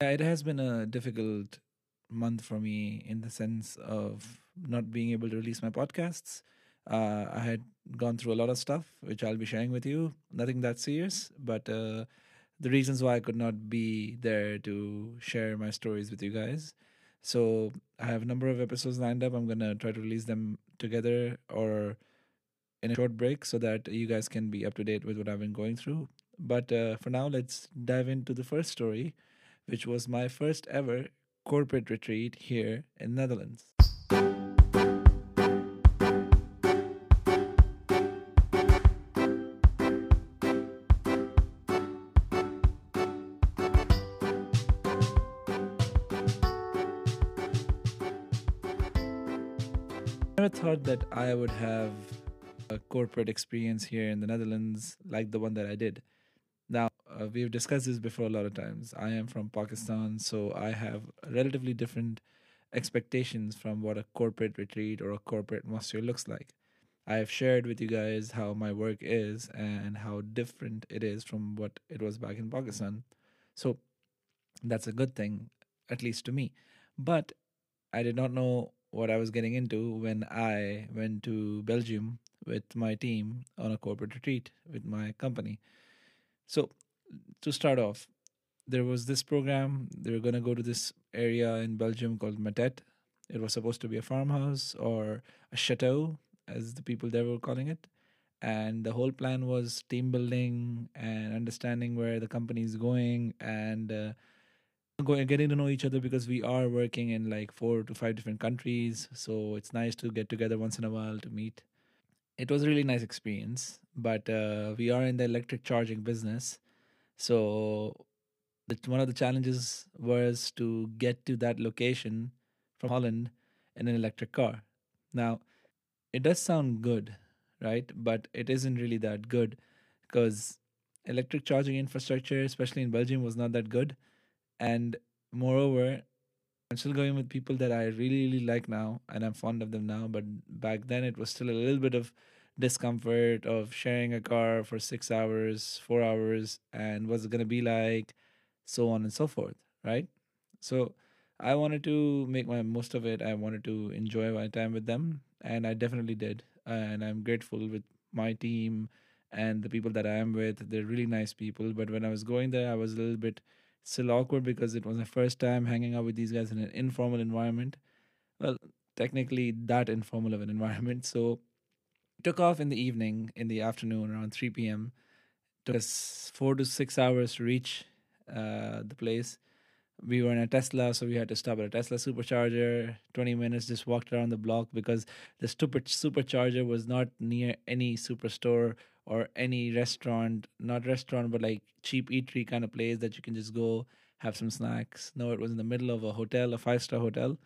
Yeah, it has been a difficult month for me in the sense of not being able to release my podcasts. Uh, I had gone through a lot of stuff, which I'll be sharing with you. Nothing that serious, but uh, the reasons why I could not be there to share my stories with you guys. So I have a number of episodes lined up. I'm gonna try to release them together or in a short break so that you guys can be up to date with what I've been going through. But uh, for now, let's dive into the first story, which was my first ever corporate retreat here in the Netherlands. Never thought that I would have a corporate experience here in the Netherlands like the one that I did. Now, uh, we've discussed this before a lot of times. I am from Pakistan, so I have relatively different expectations from what a corporate retreat or a corporate atmosphere looks like. I have shared with you guys how my work is and how different it is from what it was back in Pakistan. So that's a good thing, at least to me. But I did not know what I was getting into when I went to Belgium with my team on a corporate retreat with my company. So, to start off, there was this program. They were going to go to this area in Belgium called Mettet. It was supposed to be a farmhouse or a chateau, as the people there were calling it. And the whole plan was team building and understanding where the company is going and uh, going getting to know each other because we are working in like four to five different countries. So it's nice to get together once in a while to meet. It was a really nice experience, but uh, we are in the electric charging business. So the, one of the challenges was to get to that location from Holland in an electric car. Now, it does sound good, right? But it isn't really that good because electric charging infrastructure, especially in Belgium, was not that good. And moreover, I'm still going with people that I really, really like now, and I'm fond of them now. But back then, it was still a little bit of discomfort of sharing a car for six hours, four hours, and what's it going to be like, so on and so forth, right? So I wanted to make my most of it. I wanted to enjoy my time with them, and I definitely did. And I'm grateful with my team and the people that I am with. They're really nice people. But when I was going there, I was a little bit still awkward because it was my first time hanging out with these guys in an informal environment. Well, technically that informal of an environment. So took off in the evening, in the afternoon, around 3 p.m. Took us four to six hours to reach uh, the place. We were in a Tesla, so we had to stop at a Tesla supercharger. 20 minutes, just walked around the block because the stupid supercharger was not near any superstore or any restaurant, not restaurant, but like cheap eatery kind of place that you can just go have some snacks. No, it was in the middle of a hotel, a five star hotel.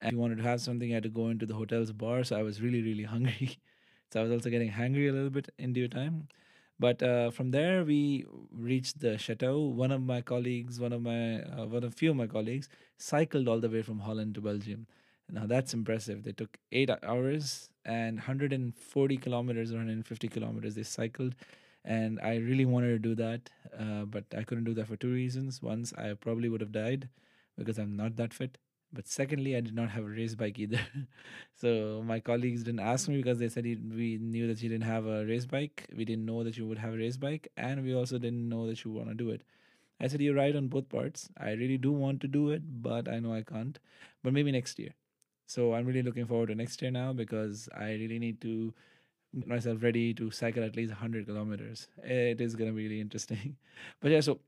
And if you wanted to have something, you had to go into the hotel's bar. So I was really, really hungry. So I was also getting hungry a little bit in due time. But uh, from there, we reached the chateau. One of my colleagues, one of my, uh, one of few of my colleagues, cycled all the way from Holland to Belgium. Now that's impressive. They took eight hours and 140 kilometers or 150 kilometers. They cycled, and I really wanted to do that, uh, but I couldn't do that for two reasons. Once, I probably would have died because I'm not that fit. But secondly, I did not have a race bike either. so my colleagues didn't ask me because they said we knew that you didn't have a race bike. We didn't know that you would have a race bike, and we also didn't know that you want to do it. I said, You're right on both parts. I really do want to do it, but I know I can't. But maybe next year. So I'm really looking forward to next year now because I really need to get myself ready to cycle at least 100 kilometers. It is going to be really interesting. But yeah, so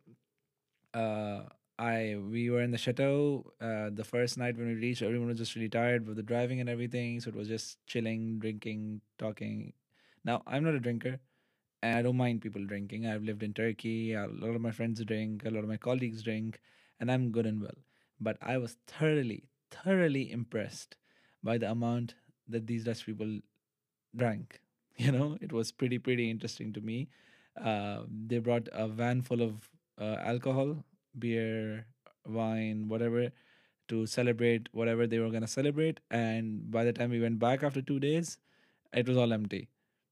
uh, I we were in the chateau uh, the first night when we reached. Everyone was just really tired with the driving and everything, so it was just chilling, drinking, talking. Now I'm not a drinker, and I don't mind people drinking. I've lived in Turkey. A lot of my friends drink. A lot of my colleagues drink, and I'm good and well. But I was thoroughly, thoroughly impressed by the amount that these Dutch people drank. You know, it was pretty, pretty interesting to me. Uh, they brought a van full of uh, alcohol, beer, wine, whatever, to celebrate whatever they were going to celebrate. And by the time we went back after two days, it was all empty.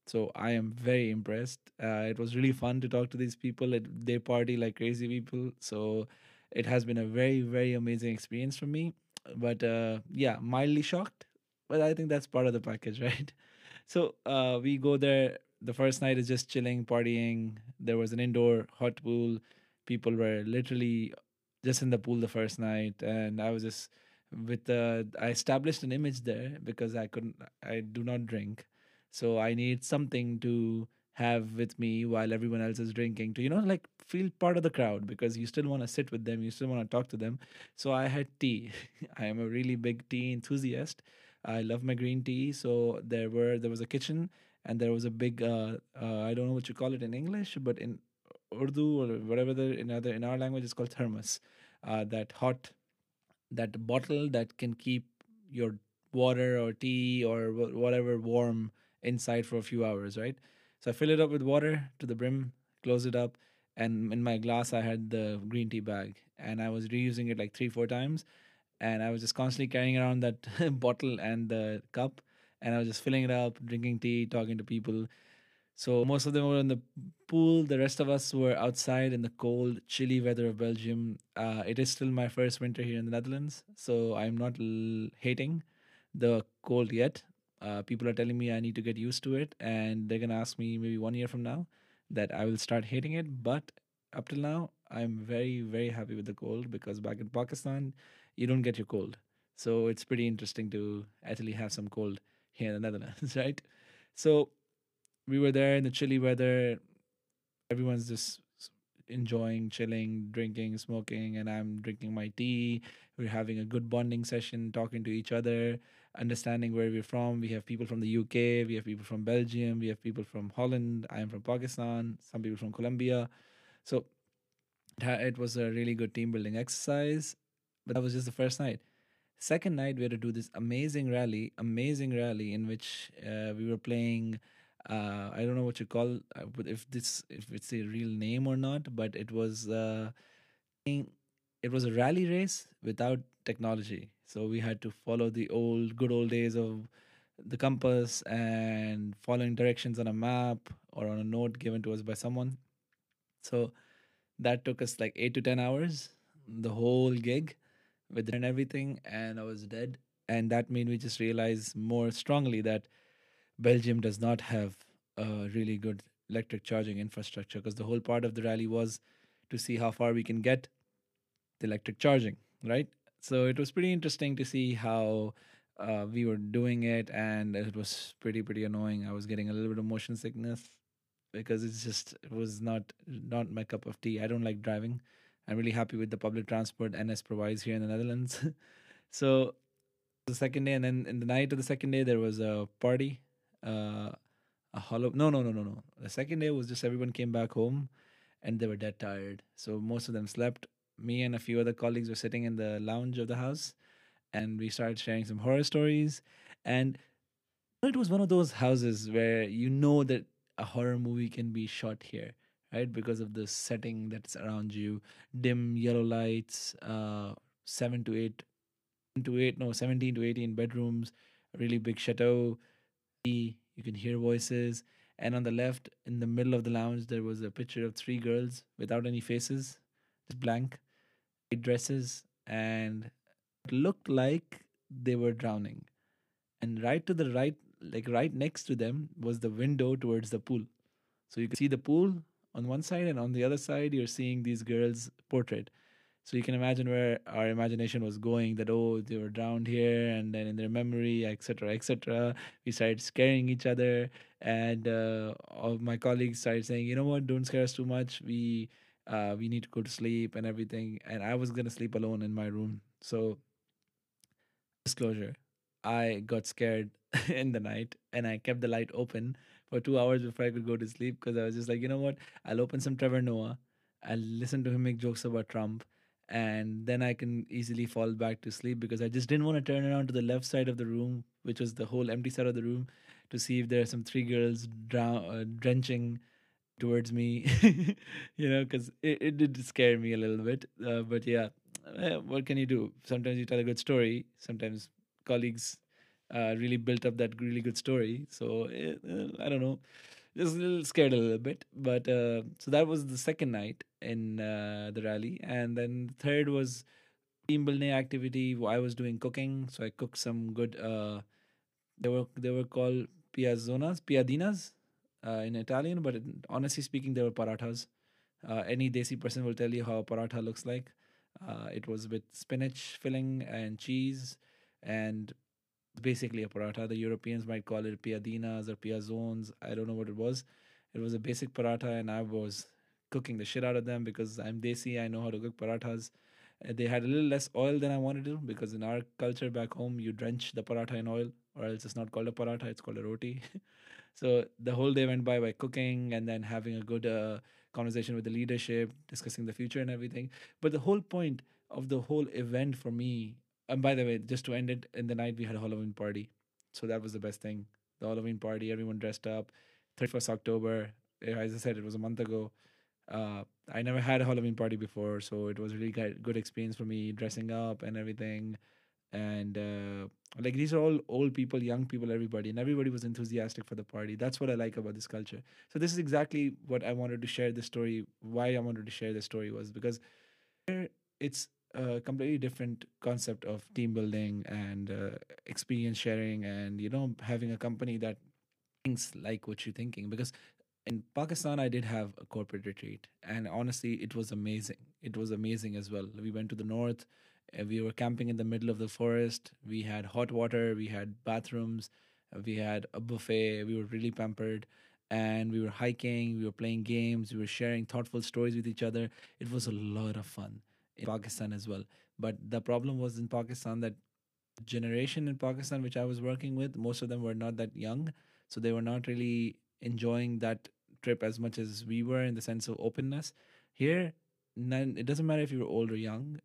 So I am very impressed. Uh, it was really fun to talk to these people. It, they party like crazy people. So it has been a very very amazing experience for me. But uh, yeah, mildly shocked, but I think that's part of the package, right? So uh, we go there. The first night is just chilling, partying. There was an indoor hot pool. People were literally just in the pool the first night, and I was just with the. I established an image there because I couldn't. I do not drink, so I need something to have with me while everyone else is drinking to you know like feel part of the crowd because you still want to sit with them you still want to talk to them. So i had tea. I am a really big tea enthusiast. I love my green tea. So there were there was a kitchen and there was a big uh, uh, i don't know what you call it in english but in urdu or whatever the in other in our language it's called thermos uh, that hot that bottle that can keep your water or tea or whatever warm inside for a few hours right so I fill it up with water to the brim, close it up, and in my glass I had the green tea bag, and I was reusing it like three, four times, and I was just constantly carrying around that bottle and the cup, and I was just filling it up, drinking tea, talking to people. So most of them were in the pool. The rest of us were outside in the cold, chilly weather of Belgium. Uh, it is still my first winter here in the Netherlands, so I'm not l- hating the cold yet. Uh, people are telling me I need to get used to it, and they're gonna ask me maybe one year from now that I will start hating it. But up till now, I'm very, very happy with the cold because back in Pakistan, you don't get your cold. So it's pretty interesting to actually have some cold here in the Netherlands, right? So we were there in the chilly weather. Everyone's just enjoying, chilling, drinking, smoking, and I'm drinking my tea. We're having a good bonding session, talking to each other, understanding where we're from. We have people from the UK, we have people from Belgium, we have people from Holland. I am from Pakistan, some people from Colombia. So it was a really good team building exercise. But that was just the first night. Second night, we had to do this amazing rally, amazing rally in which uh, we were playing. Uh, I don't know what you call uh, but if this if it's a real name or not, but it was uh, it was a rally race without technology. So we had to follow the old good old days of the compass and following directions on a map or on a note given to us by someone. So that took us like eight to ten hours, the whole gig with and everything, and I was dead. And that made me just realize more strongly that Belgium does not have a really good electric charging infrastructure because the whole part of the rally was to see how far we can get the electric charging, right? So it was pretty interesting to see how uh, we were doing it, and it was pretty pretty annoying. I was getting a little bit of motion sickness because it's just it was not not my cup of tea. I don't like driving. I'm really happy with the public transport NS provides here in the Netherlands. so the second day, and then in the night of the second day, there was a party. Uh, a hollow. No, no, no, no, no. The second day was just everyone came back home, and they were dead tired. So most of them slept. Me and a few other colleagues were sitting in the lounge of the house, and we started sharing some horror stories. And it was one of those houses where you know that a horror movie can be shot here, right? Because of the setting that's around you, dim yellow lights, uh, seven to eight, to eight, no, seventeen to eighteen bedrooms, a really big chateau. You can hear voices, and on the left, in the middle of the lounge, there was a picture of three girls without any faces, just blank, dresses, and it looked like they were drowning. And right to the right like right next to them was the window towards the pool. So you can see the pool on one side and on the other side you're seeing these girls portrait. So you can imagine where our imagination was going that oh they were drowned here and then in their memory etc etc we started scaring each other and uh, all my colleagues started saying you know what? Don't scare us too much. We uh, we need to go to sleep and everything and i was gonna sleep alone in my room so disclosure I got scared in the night and I kept the light open for two hours before I could go to sleep because I was just like, you know what? I'll open some Trevor Noah, I'll listen to him make jokes about Trump, and then I can easily fall back to sleep because I just didn't want to turn around to the left side of the room, which was the whole empty side of the room, to see if there are some three girls drown- uh, drenching towards me, you know, because it, it did scare me a little bit. Uh, but yeah, eh, what can you do? Sometimes you tell a good story, sometimes colleagues uh, really built up that really good story. So eh, I don't know. just a little scared a little bit. But uh, so that was the second night in uh, the rally, and then the third was team building activity. I was doing cooking, so I cooked some good. Uh, they were they were called piazzonas, piadinas uh, in Italian, but honestly speaking, they were parathas. Uh, any desi person will tell you how a paratha looks like. Uh, it was with spinach filling and cheese, and basically a paratha. The Europeans might call it piadinas or piazzones. I don't know what it was. It was a basic paratha, and I was cooking the shit out of them because I'm desi. I know how to cook parathas. They had a little less oil than I wanted to because in our culture back home, you drench the paratha in oil, or else it's not called a paratha, it's called a roti. so the whole day went by by cooking and then having a good uh, conversation with the leadership, discussing the future and everything. But the whole point of the whole event for me, and by the way, just to end it, in the night we had a Halloween party. So that was the best thing. The Halloween party, everyone dressed up. 31st October, as I said, it was a month ago. Uh, I never had a Halloween party before, so it was really good, experience for me dressing up and everything. And uh, like these are all old people, young people, everybody, and everybody was enthusiastic for the party. That's what I like about this culture. So this is exactly what I wanted to share the story. Why I wanted to share the story was because it's a completely different concept of team building and uh, experience sharing, and you know having a company that thinks like what you're thinking. Because in Pakistan, I did have a corporate retreat, and honestly, it was amazing. It was amazing as well. We went to the north, we were camping in the middle of the forest. We had hot water, we had bathrooms, we had a buffet. We were really pampered, and we were hiking. We were playing games. We were sharing thoughtful stories with each other. It was a lot of fun in Pakistan as well. But the problem was in Pakistan that generation in Pakistan, which I was working with, most of them were not that young, so they were not really enjoying that trip as much as we were in the sense of openness. Here, none, it doesn't matter if you were old or young,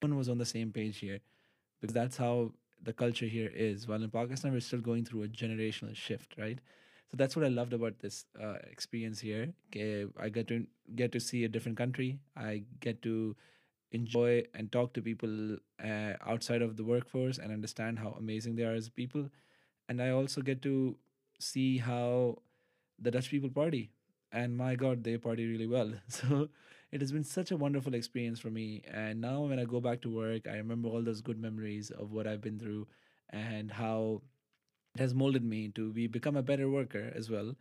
everyone was on the same page here because that's how the culture here is. While in Pakistan, we're still going through a generational shift, right? So that's what I loved about this uh, experience here. I get to get to see a different country. I get to enjoy and talk to people uh, outside of the workforce and understand how amazing they are as people. And I also get to see how the Dutch people party. And my God, they party really well. So it has been such a wonderful experience for me. And now when I go back to work, I remember all those good memories of what I've been through and how it has molded me to be become a better worker as well.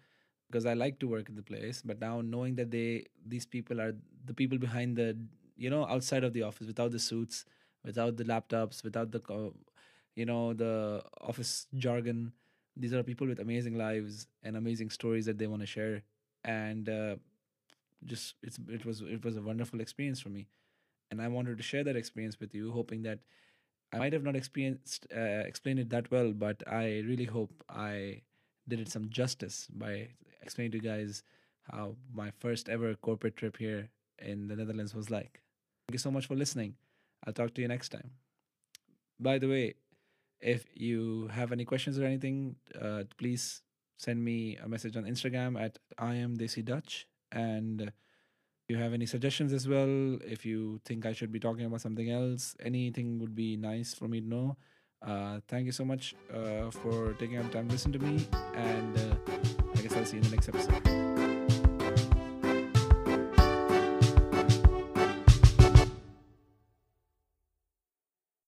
Because I like to work in the place, but now knowing that they these people are the people behind the you know outside of the office without the suits, without the laptops, without the you know the office jargon these are people with amazing lives and amazing stories that they want to share. And uh, just it's it was it was a wonderful experience for me. And i wanted to share that experience with you hoping that i might have not experienced uh, explained it that well but i really hope i did it some justice by explaining to you guys how my first ever corporate trip here in the netherlands was like. Thank you so much for listening. I'll talk to you next time. By the way if you have any questions or anything, uh, please send me a message on Instagram at I am Desi Dutch. And if you have any suggestions as well, if you think I should be talking about something else, anything would be nice for me to know. Uh, thank you so much uh, for taking out time to listen to me. And uh, I guess I'll see you in the next episode.